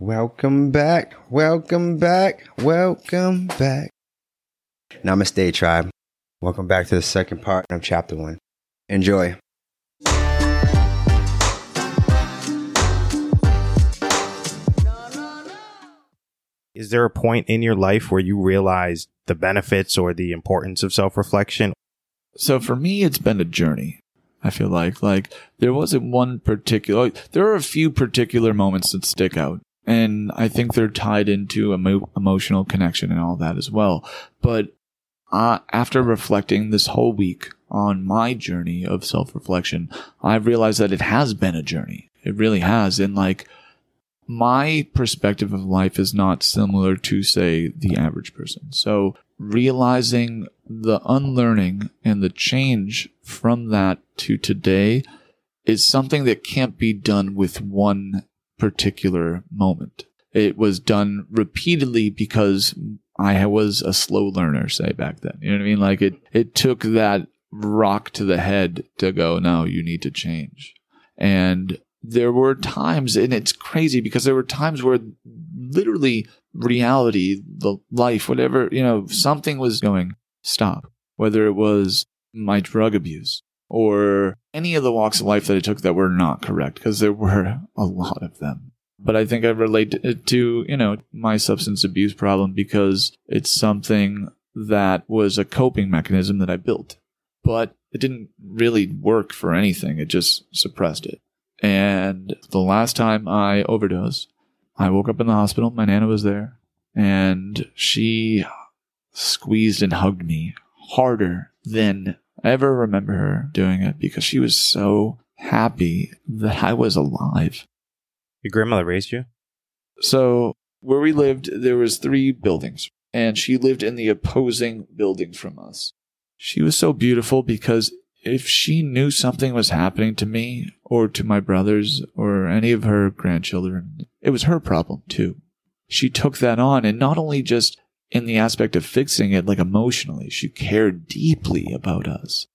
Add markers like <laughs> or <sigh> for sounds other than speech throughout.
Welcome back, welcome back, welcome back. Namaste, tribe. Welcome back to the second part of chapter one. Enjoy. Is there a point in your life where you realized the benefits or the importance of self reflection? So for me, it's been a journey. I feel like, like there wasn't one particular, like, there are a few particular moments that stick out. And I think they're tied into emo- emotional connection and all that as well. But uh, after reflecting this whole week on my journey of self reflection, I've realized that it has been a journey. It really has. And like, my perspective of life is not similar to, say, the average person. So realizing the unlearning and the change from that to today is something that can't be done with one particular moment. It was done repeatedly because I was a slow learner, say back then. You know what I mean? Like it, it took that rock to the head to go, no, you need to change. And there were times, and it's crazy because there were times where literally reality, the life, whatever, you know, something was going, stop. Whether it was my drug abuse or any of the walks of life that I took that were not correct, because there were a lot of them. But I think I relate it to, you know, my substance abuse problem because it's something that was a coping mechanism that I built. But it didn't really work for anything. It just suppressed it. And the last time I overdosed, I woke up in the hospital. My nana was there and she squeezed and hugged me harder than I ever remember her doing it because she was so happy that I was alive. Your grandmother raised you? So where we lived, there was three buildings and she lived in the opposing building from us. She was so beautiful because if she knew something was happening to me or to my brothers or any of her grandchildren, it was her problem too. She took that on and not only just in the aspect of fixing it, like emotionally, she cared deeply about us.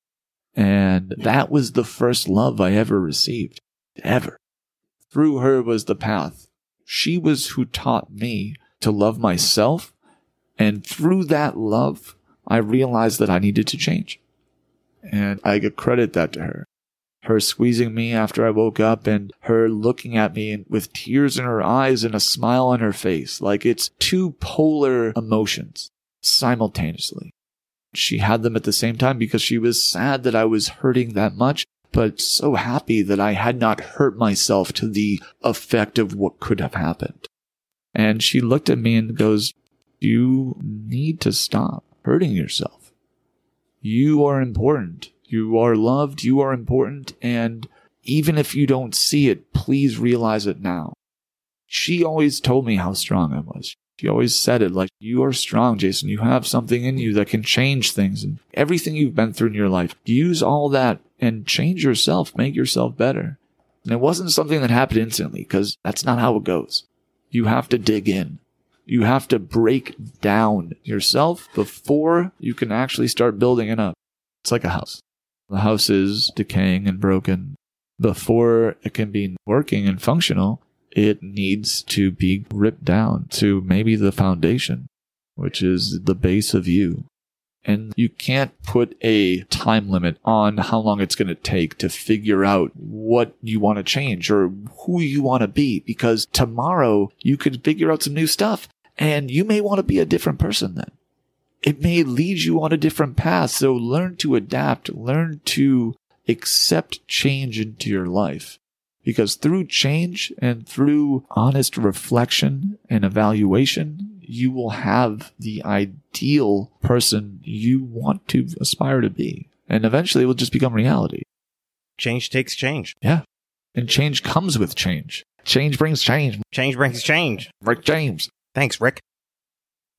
And that was the first love I ever received, ever. Through her was the path. She was who taught me to love myself. And through that love, I realized that I needed to change. And I credit that to her. Her squeezing me after I woke up and her looking at me with tears in her eyes and a smile on her face. Like it's two polar emotions simultaneously. She had them at the same time because she was sad that I was hurting that much, but so happy that I had not hurt myself to the effect of what could have happened. And she looked at me and goes, you need to stop hurting yourself. You are important. You are loved. You are important. And even if you don't see it, please realize it now. She always told me how strong I was. She always said it like, you are strong, Jason. You have something in you that can change things and everything you've been through in your life. Use all that and change yourself, make yourself better. And it wasn't something that happened instantly because that's not how it goes. You have to dig in. You have to break down yourself before you can actually start building it up. It's like a house. The house is decaying and broken. Before it can be working and functional, it needs to be ripped down to maybe the foundation, which is the base of you. And you can't put a time limit on how long it's going to take to figure out what you want to change or who you want to be because tomorrow you could figure out some new stuff and you may want to be a different person then. It may lead you on a different path. So learn to adapt, learn to accept change into your life. Because through change and through honest reflection and evaluation, you will have the ideal person you want to aspire to be. And eventually it will just become reality. Change takes change. Yeah. And change comes with change. Change brings change. Change brings change. Rick James. Thanks, Rick.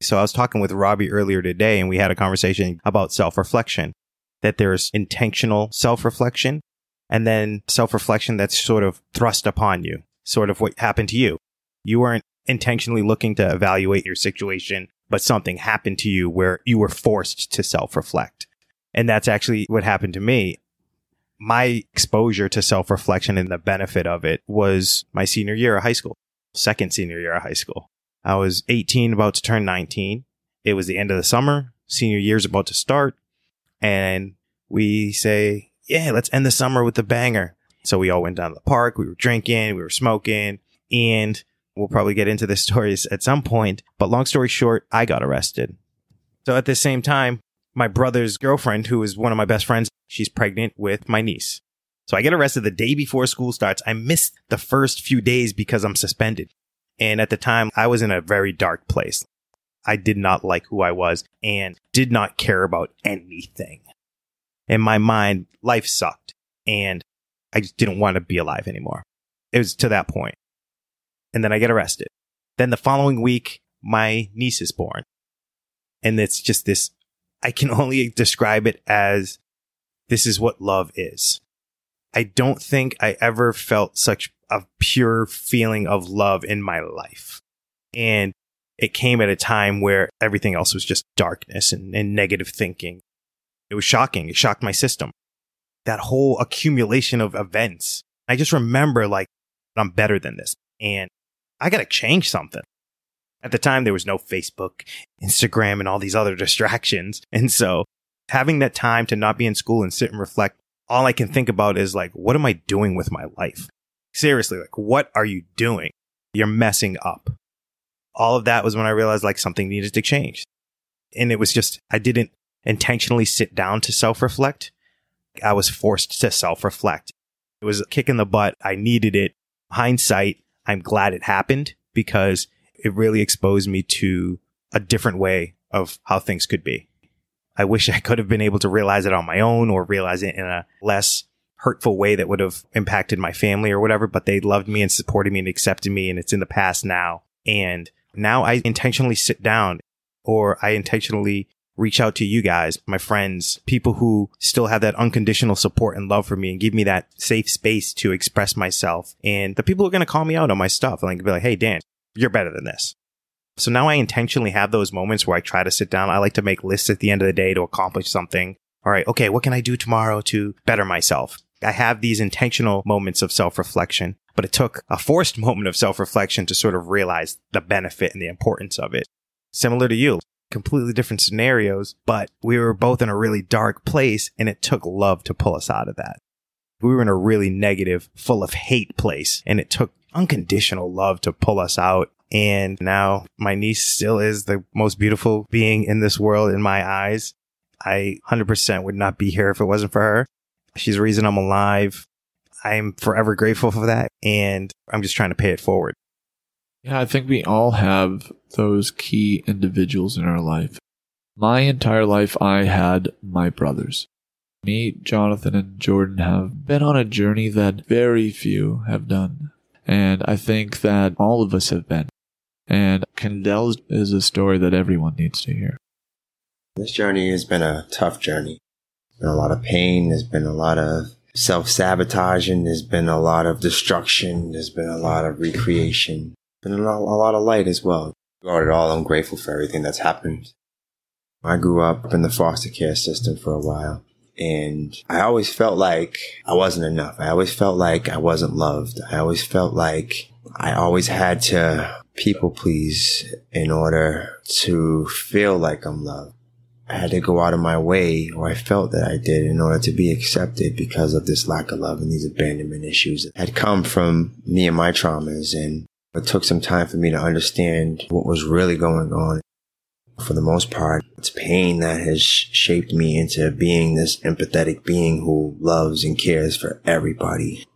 So I was talking with Robbie earlier today and we had a conversation about self reflection, that there's intentional self reflection and then self reflection that's sort of thrust upon you, sort of what happened to you. You weren't intentionally looking to evaluate your situation, but something happened to you where you were forced to self reflect. And that's actually what happened to me. My exposure to self reflection and the benefit of it was my senior year of high school. second senior year of high school. I was 18, about to turn 19. It was the end of the summer. Senior year's about to start. And we say, yeah, let's end the summer with a banger. So we all went down to the park. We were drinking, we were smoking, and we'll probably get into the <laughs> stories at some point. But long story short, I got arrested. So at the same time, my brother's girlfriend, who is one of my best friends, she's pregnant with my niece. So I get arrested the day before school starts. I missed the first few days because I'm suspended. And at the time, I was in a very dark place. I did not like who I was and did not care about anything. In my mind, life sucked and I just didn't want to be alive anymore. It was to that point. And then I get arrested. Then the following week, my niece is born. And it's just this, I can <laughs> only describe it as this is what love is. I don't think I ever felt such a pure feeling of love in my life. And it came at a time where everything else was just darkness and, and negative thinking. It was shocking. It shocked my system. That whole accumulation of events. I just remember like, I'm better than this and I got to change something. At the time, there was no Facebook, Instagram, and all these other <laughs> distractions. And so having that time to not be in school and sit and reflect, all I can think about is like, what am I doing with my life? Seriously, like, what are you doing? You're messing up. All of that was when I realized like something needed to change. And it was just, I didn't intentionally sit down to self reflect. I was forced to self reflect. It was a kick in the butt. I needed it. Hindsight, I'm glad it happened because it really exposed me to a different way of how things could be. I wish I could have been able to realize it on my own or realize it in a less hurtful way that would have impacted my family or whatever, but they loved me and supported me and accepted me and it's in the past now. And now I intentionally sit down or I intentionally reach out to you guys, my friends, people who still have that unconditional support and love for me and give me that safe space to express myself. And the people who are going to call me out on my stuff and like be like, Hey, Dan, you're better than this. So now I intentionally have those moments where I try to sit down. I like to make lists at the end of the day to accomplish something. All right. Okay. What can I do tomorrow to better myself? I have these intentional moments of self reflection, but it took a forced <laughs> moment of self reflection to sort of realize the benefit and the importance of it. Similar to you, completely different scenarios, but we were both in a really dark place and it took love to pull us out of that. We were in a really negative, full of hate place and it took unconditional love to pull us out. And now my niece still is the most beautiful being in this world in my eyes. I 100% would not be here if it wasn't for her. She's the reason I'm alive. I'm forever grateful for that. And I'm just trying to pay it forward. Yeah, I think we all have those key individuals in our life. My entire life, I had my brothers. Me, Jonathan, and Jordan have been on a journey that very few have done. And I think that all of us have been. And Kendall is a story that everyone needs to hear. This journey has been a tough journey. Been a lot of pain. There's been a lot of self sabotaging. There's been a lot of destruction. There's been a lot of recreation. Been a lot, a lot of light as well. Throughout it all, I'm grateful for everything that's happened. I grew up in the foster care system for a while. And I always felt like I wasn't enough. I always felt like I wasn't loved. I always felt like I always had to people please in order to feel like I'm loved. I had to go out of my way, or I felt that I did, in order to be accepted because of this lack of love and these abandonment issues that had come from me and my traumas. And it took some time for me to understand what was really going on. For the most part, it's pain that has shaped me into being this empathetic being who loves and cares for everybody.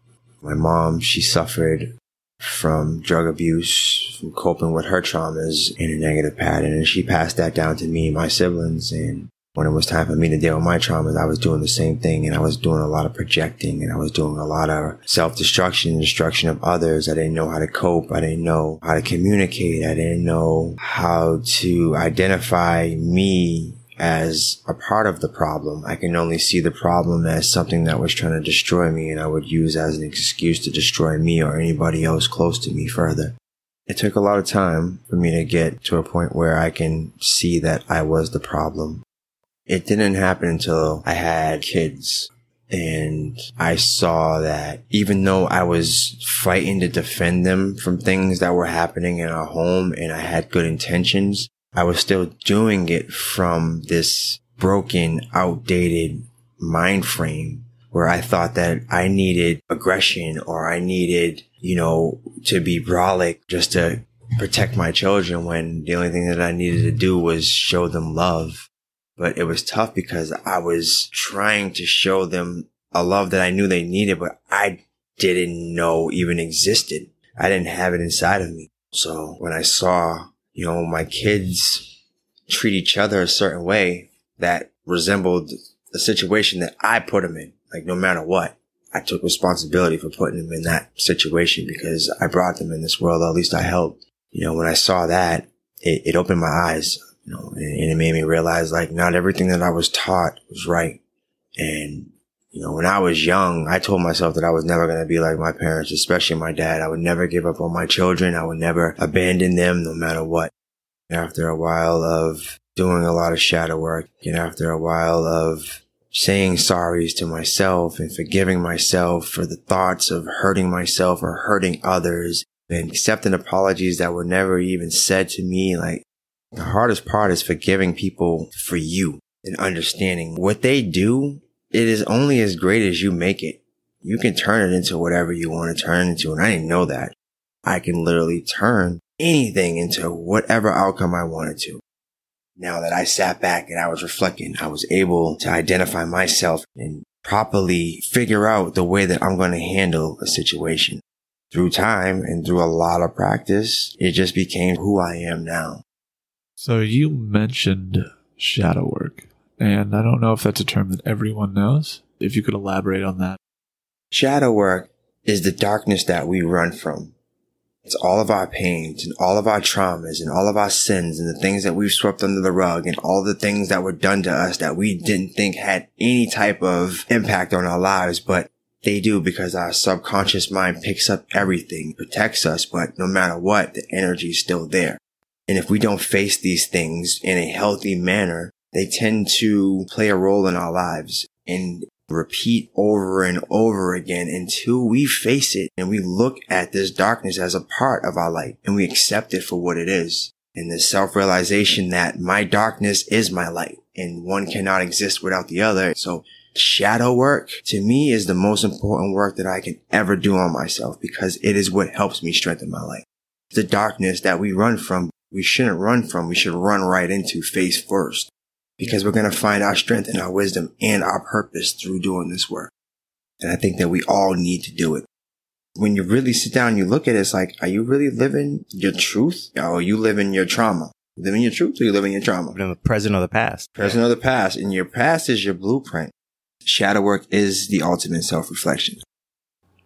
My mom, she suffered from drug abuse, from coping with her traumas in a negative pattern. And she passed that down to me and my siblings. And when it was time for me to deal with my traumas, I was doing the same thing. And I was doing a lot of projecting and I was doing a lot of self destruction, destruction of others. I didn't know how to cope. I didn't know how to communicate. I didn't know how to identify me as a part of the problem. I can only see the problem as something that was trying to destroy me and I would use as an excuse to destroy me or anybody else close to me further. It took a lot of time for me to get to a point where I can see that I was the problem. It didn't happen until I had kids. And I saw that even though I was fighting to defend them from things that were happening in our home and I had good intentions, I was still doing it from this broken, outdated mind frame where I thought that I needed aggression or I needed, you know, to be brolic just to protect my children when the only thing that I needed to do was show them love. But it was tough because I was trying to show them a love that I knew they needed, but I didn't know even existed. I didn't have it inside of me. So when I saw, you know, my kids treat each other a certain way that resembled the situation that I put them in, like no matter what, I took responsibility for putting them in that situation because I brought them in this world. At least I helped. You know, when I saw that, it, it opened my eyes, you know, and, and it made me realize like not everything that I was taught was right. And, you know, when I was young, I told myself that I was never going to be like my parents, especially my dad. I would never give up on my children. I would never abandon them no matter what. After a while of doing a lot of shadow work and after a while of saying sorries to myself and forgiving myself for the thoughts of hurting myself or hurting others and accepting apologies that were never even said to me. Like the hardest part is forgiving people for you and understanding what they do. It is only as great as you make it. You can turn it into whatever you want to turn it into. And I didn't know that. I can literally turn anything into whatever outcome I wanted to. Now that I sat back and I was reflecting, I was able to identify myself and properly figure out the way that I'm going to handle a situation. Through time and through a lot of practice, it just became who I am now. So you mentioned shadow work, and I don't know if that's a term that everyone knows. If you could elaborate on that. Shadow work is the darkness that we run from. It's all of our pains and all of our traumas and all of our sins and the things that we've swept under the rug and all the things that were done to us that we didn't think had any type of impact on our lives, but they do because our subconscious mind picks up everything, protects us, but no matter what, the energy is still there. And if we don't face these things in a healthy manner, they tend to play a role in our lives. And repeat over and over again until we face it and we look at this darkness as a part of our light and we accept it for what it is. And the self-realization that my darkness is my light and one cannot exist without the other. So shadow work to me is the most important work that I can ever do on myself because it is what helps me strengthen my light. The darkness that we run from, we shouldn't run from. We should run right into face first because we're going to find our strength and our wisdom and our purpose through doing this work. And I think that we all need to do it. When you really sit down and you look at it, it's like, are you really living your truth? Or are you living your trauma? Living your truth or you living your trauma? In the present or the past. Present or the past. And your past is your blueprint. Shadow work is the ultimate self-reflection.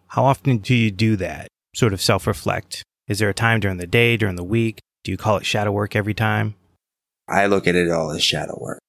How often do you do that? Sort of self-reflect? Is there a time during the day, during the week? Do you call it shadow work every time? I look at it all as shadow work.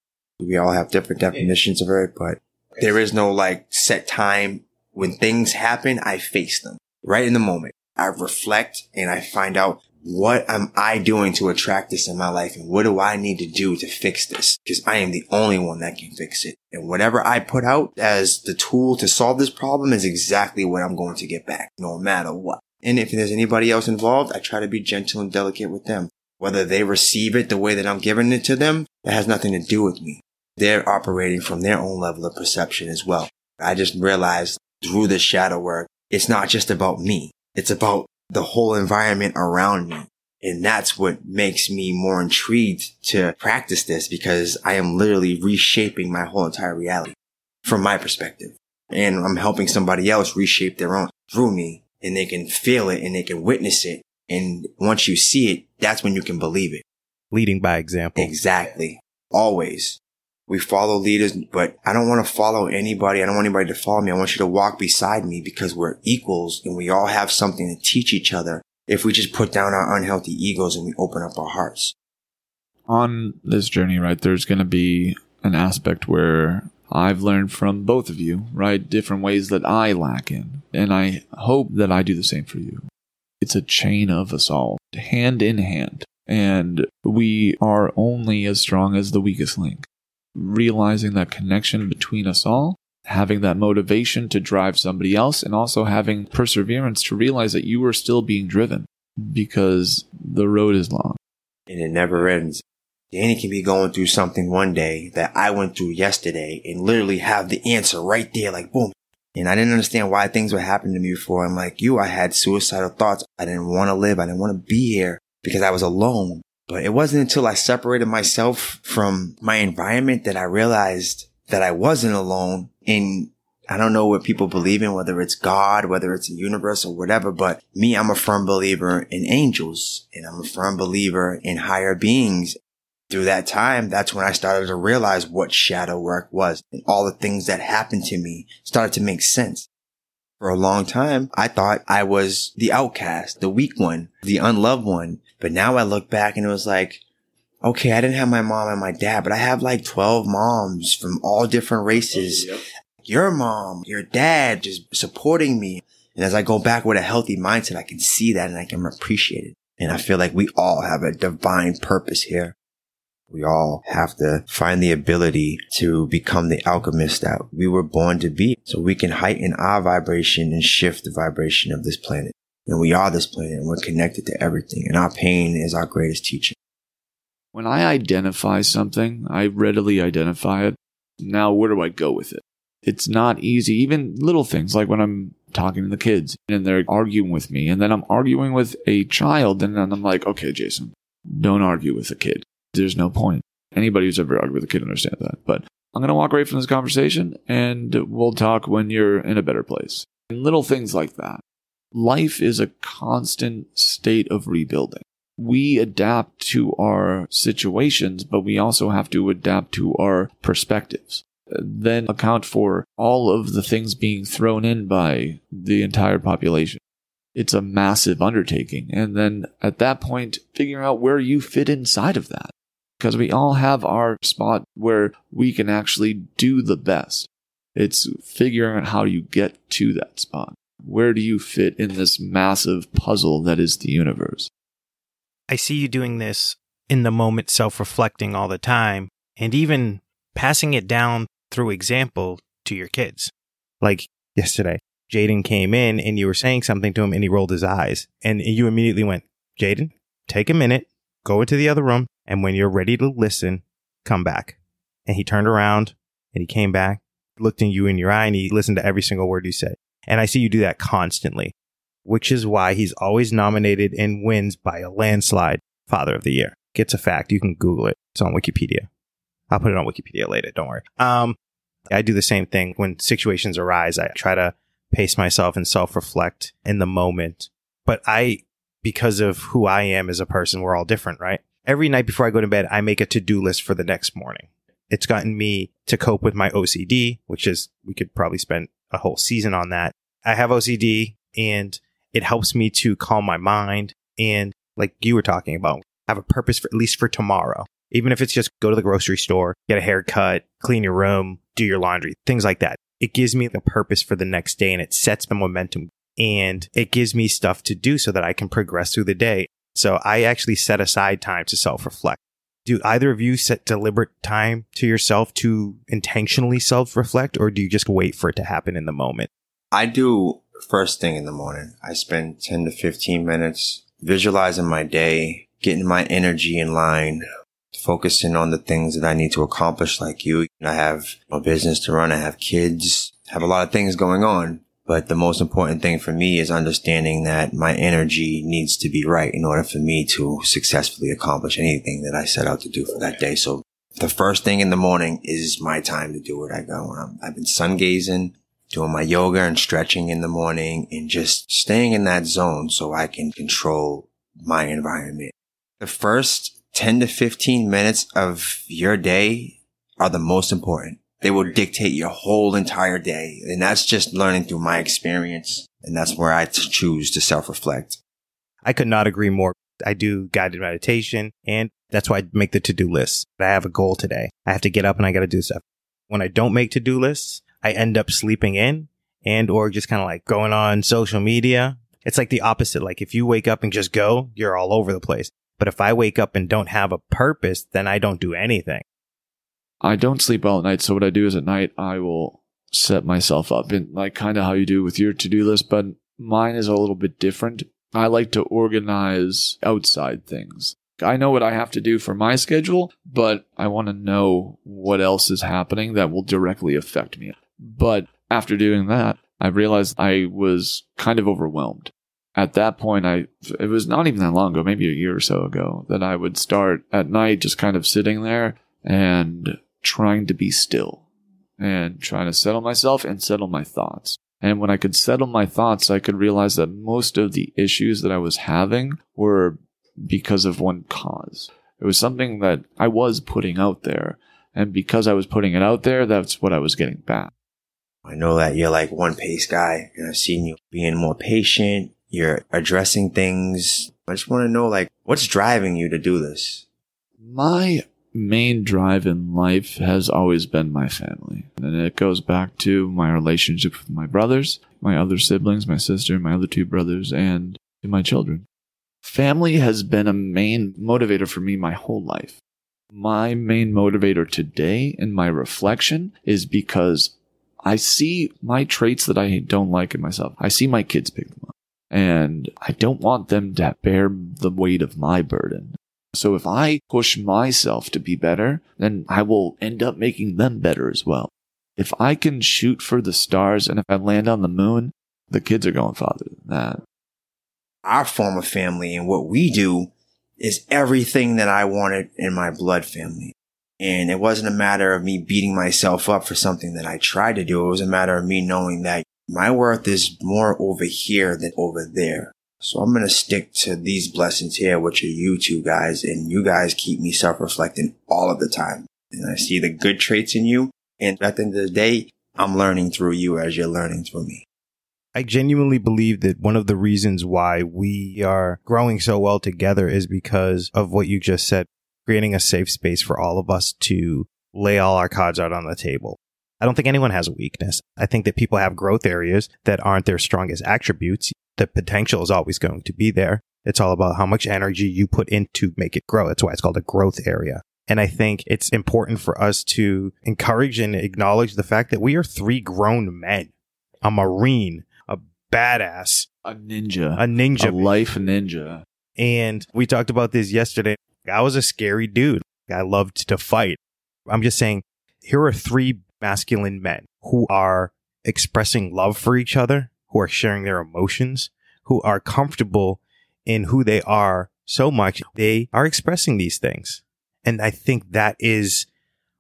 We all have different definitions of it, but there is no like set time. When things happen, I face them right in the moment. I reflect and I find out what am I doing to attract this in my life and what do I need to do to fix this? Because I am the only one that can fix it. And whatever I put out as the tool to solve this problem is exactly what I'm going to get back, no matter what. And if there's anybody else involved, I try to be gentle and delicate with them. Whether they receive it the way that I'm giving it to them, that has nothing to do with me. They're operating from their own level of perception as well. I just realized through the shadow work, it's not just about me. It's about the whole environment around me. And that's what makes me more intrigued to practice this because I am literally reshaping my whole entire reality from my perspective. And I'm helping somebody else reshape their own through me and they can feel it and they can witness it. And once you see it, that's when you can believe it. Leading by example. Exactly. Always. We follow leaders, but I don't want to follow anybody. I don't want anybody to follow me. I want you to walk beside me because we're equals and we all have something to teach each other if we just put down our unhealthy egos and we open up our hearts. On this journey, right, there's going to be an aspect where I've learned from both of you, right? Different ways that I lack in. And I hope that I do the same for you. It's a chain of us all, hand in hand. And we are only as strong as the weakest link realizing that connection between us all having that motivation to drive somebody else and also having perseverance to realize that you are still being driven because the road is long. And it never ends. Danny can be going through something one day that I went through yesterday and literally have the answer right there, like boom. And I didn't understand why things were happening to me before. I'm like you, I had suicidal thoughts. I didn't want to live. I didn't want to be here because I was alone. But it wasn't until I separated myself from my environment that I realized that I wasn't alone. And I don't know what people believe in, whether it's God, whether it's the universe or whatever, but me, I'm a firm believer in angels and I'm a firm believer in higher beings. Through that time, that's when I started to realize what shadow work was and all the things that happened to me started to make sense. For a long time, I thought I was the outcast, the weak one, the unloved one. But now I look back and it was like, okay, I didn't have my mom and my dad, but I have like 12 moms from all different races. Yep. Your mom, your dad just supporting me. And as I go back with a healthy mindset, I can see that and I can appreciate it. And I feel like we all have a divine purpose here. We all have to find the ability to become the alchemist that we were born to be so we can heighten our vibration and shift the vibration of this planet. And we are this planet and we're connected to everything. And our pain is our greatest teacher. When I identify something, I readily identify it. Now, where do I go with it? It's not easy. Even little things like when I'm talking to the kids and they're arguing with me and then I'm arguing with a child and then I'm like, okay, Jason, don't argue with a kid there's no point. Anybody who's ever argued with a kid understands that. But I'm going to walk away from this conversation and we'll talk when you're in a better place. And little things like that. Life is a constant state of rebuilding. We adapt to our situations, but we also have to adapt to our perspectives. Then account for all of the things being thrown in by the entire population it's a massive undertaking. And then at that point, figuring out where you fit inside of that because we all have our spot where we can actually do the best. It's figuring out how you get to that spot. Where do you fit in this massive puzzle that is the universe? I see you doing this in the moment, self reflecting all the time, and even passing it down through example to your kids. Like yesterday, Jaden came in and you were saying something to him and he rolled his eyes. And you immediately went, Jaden, take a minute, go into the other room, and when you're ready to listen, come back. And he turned around and he came back, looked in you in your eye, and he listened to every single word you said. And I see you do that constantly, which is why he's always nominated and wins by a landslide Father of the Year. It's a fact. You can Google it. It's on Wikipedia. I'll put it on Wikipedia later. Don't worry. Um, I do the same thing when situations arise. I try to pace myself and self reflect in the moment. But I, because of who I am as a person, we're all different, right? every night before I go to bed, I make a to do list for the next morning. It's gotten me to cope with my OCD, which is, we could probably spend a whole season on that. I have OCD and it helps me to calm my mind and like you were talking about, have a purpose for at least for tomorrow. Even if it's just go to the grocery store, get a haircut, clean your room, do your laundry, things like that. It gives me the purpose for the next day and it sets the momentum and it gives me stuff to do so that I can progress through the day. So I actually set aside time to self reflect. Do either of you set deliberate time to yourself to intentionally self reflect, or do you just wait for it to happen in the moment? I do first thing in the morning. I spend 10 to 15 minutes visualizing my day, getting my energy in line, focusing on the things that I need to accomplish like you. I have a business to run. I have kids, have a lot of things going on. But the most important thing for me is understanding that my energy needs to be right in order for me to successfully accomplish anything that I set out to do for that day. So the first thing in the morning is my time to do it. I go I'm, I've been sun gazing, doing my yoga and stretching in the morning and just staying in that zone so I can control my environment. The first 10 to 15 minutes of your day are the most important. They will dictate your whole entire day. And that's just learning through my experience. And that's where I choose to self reflect. I could not agree more. I do guided meditation and that's why I make the to do list. I have a goal today. I have to get up and I got to do stuff. When I don't make to do lists, I end up sleeping in and or just kind of like going on social media. It's like the opposite. Like if you wake up and just go, you're all over the place. But if I wake up and don't have a purpose, then I don't do anything. I don't sleep well at night. So what I do is at night, I will set myself up and like kind of how you do with your to-do list, but mine is a little bit different. I like to organize outside things. I know what I have to do for my schedule, but I want to know what else is happening that will directly affect me. But after doing that, I realized I was kind of overwhelmed. At that point, I, it was not even that long ago, maybe a year or so ago, that I would start at night just kind of sitting there and trying to be still and trying to settle myself and settle my thoughts. And when I could settle my thoughts, I could realize that most of the issues that I was having were because of one cause. It was something that I was putting out there. And because I was putting it out there, that's what I was getting back. I know that you're like one pace guy and I've seen you being more patient. You're addressing things. I just want to know like what's driving you to do this? My main drive in life has always been my family. And it goes back to my relationship with my brothers, my other siblings, my sister, my other two brothers, and to my children. Family has been a main motivator for me my whole life. My main motivator today in my reflection is because I see my traits that I don't like in myself. I see my kids pick them up and I don't want them to bear the weight of my burden. So if I push myself to be better, then I will end up making them better as well. If I can shoot for the stars and if I land on the moon, the kids are going farther than that. Our form of family and what we do is everything that I wanted in my blood family. And it wasn't a matter of me beating myself up for something that I tried to do. It was a matter of me knowing that my worth is more over here than over there. So I'm going to stick to these blessings here, which are you two guys, and you guys keep me self-reflecting all of the time. And I see the good traits in you. And at the end of the day, I'm learning through you as you're learning through me. I genuinely believe that one of the reasons why we are growing so well together is because of what you just said, creating a safe space for all of us to lay all our cards out on the table. I don't think anyone has a weakness. I think that people have growth areas that aren't their strongest attributes the potential is always going to be there. It's all about how much energy you put in to make it grow. That's why it's called a growth area. And I think it's important for us to encourage and acknowledge the fact that we are three grown men, a Marine, a badass, a ninja, a ninja, a life ninja. And we talked about this yesterday. I was a scary dude. I loved to fight. I'm just saying, here are three masculine men who are expressing love for each other who are sharing their emotions, who are comfortable in who they are so much, they are expressing these things. And I think that is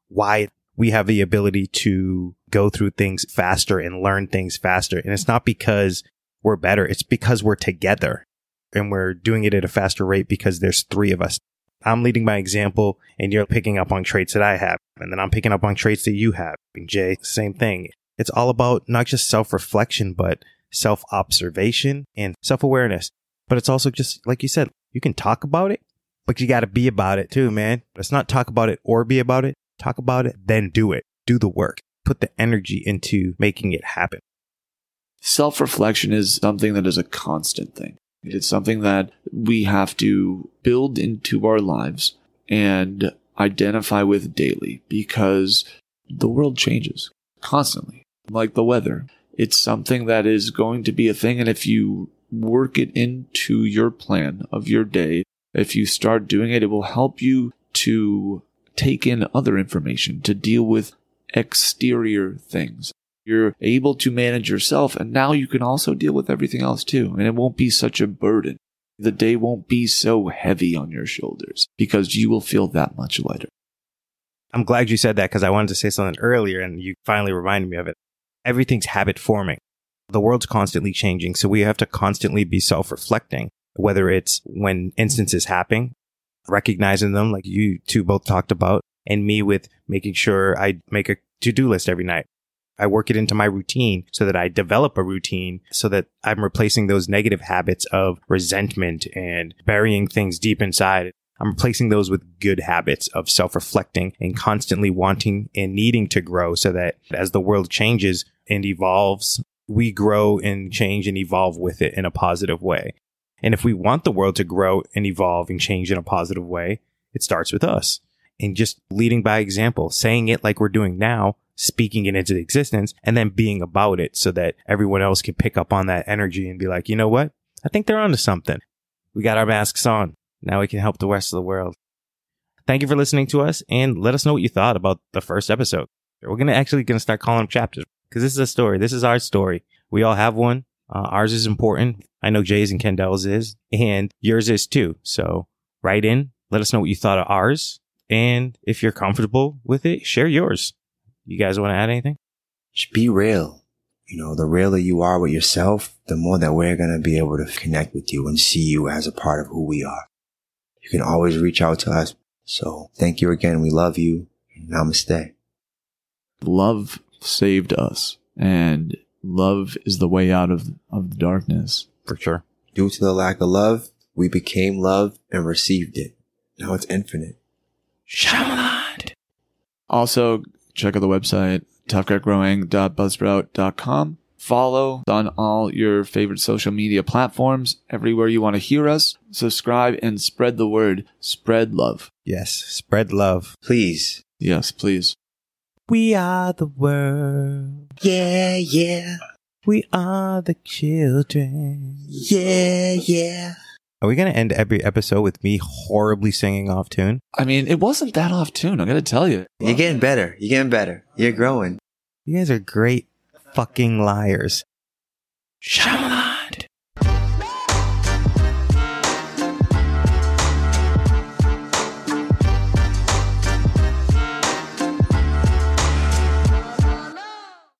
why we have the ability to go through things faster and learn things faster. And it's not because we're better. It's because we're together and we're doing it at a faster rate because there's three of us. I'm leading by example and you're picking up on traits that I have. And then I'm picking up on traits that you have. And Jay, same thing. It's all about not just self reflection, but self observation and self awareness. But it's also just like you said, you can talk about it, but you got to be about it too, man. Let's not talk about it or be about it. Talk about it, then do it. Do the work. Put the energy into making it happen. Self reflection is something that is a constant thing. It's something that we have to build into our lives and identify with daily because the world changes constantly, like the weather. It's something that is going to be a thing. And if you work it into your plan of your day, if you start doing it, it will help you to take in other information, to deal with exterior things. You're able to manage yourself, and now you can also deal with everything else too. And it won't be such a burden. The day won't be so heavy on your shoulders because you will feel that much lighter. I'm glad you said that because I wanted to say something earlier and you finally reminded me of it everything's habit forming. The world's constantly changing. So we have to constantly be self reflecting, whether it's when instances happen, recognizing them, like you two both talked about, and me with making sure I make a to do list every night. I work it into my routine so that I develop a routine so that I'm replacing those negative habits of resentment and burying things deep inside. I'm replacing those with good habits of self reflecting and constantly wanting and needing to grow so that as the world changes, and evolves, we grow and change and evolve with it in a positive way. And if we want the world to grow and evolve and change in a positive way, it starts with us. and just leading by example, saying it like we're doing now, speaking it into existence, and then being about it so that everyone else can pick up on that energy and be like, you know what? I think they're onto something. We got our masks on. Now we can help the rest of the world. Thank you for listening to us and let us know what you thought about the first episode. We're going to actually going to start calling them chapters because this is a story. This is our story. We all have one. Uh, ours is important. I know Jay's and Kendall's is and yours is too. So write in, let us know what you thought of ours. And if you're comfortable with it, share yours. You guys want to add anything? Just be real. You know, the realer you are with yourself, the more that we're going to be able to connect with you and see you as a part of who we are. You can always reach out to us. So thank you again. We love you. Namaste. Love saved us, and love is the way out of, of the darkness. For sure. Due to the lack of love, we became love and received it. Now it's infinite. Shyamalan. Also, check out the website, toughgetgrowing.buzzsprout.com. Follow on all your favorite social media platforms, everywhere you want to hear us. Subscribe and spread the word. Spread love. Yes. Spread love. Please. Yes, please. We are the world. Yeah, yeah. We are the children. Yeah, yeah. Are we going to end every episode with me horribly singing off tune? I mean, it wasn't that off tune, I gotta tell you. You're getting better. You're getting better. You're growing. You guys are great fucking liars. Shyamalan.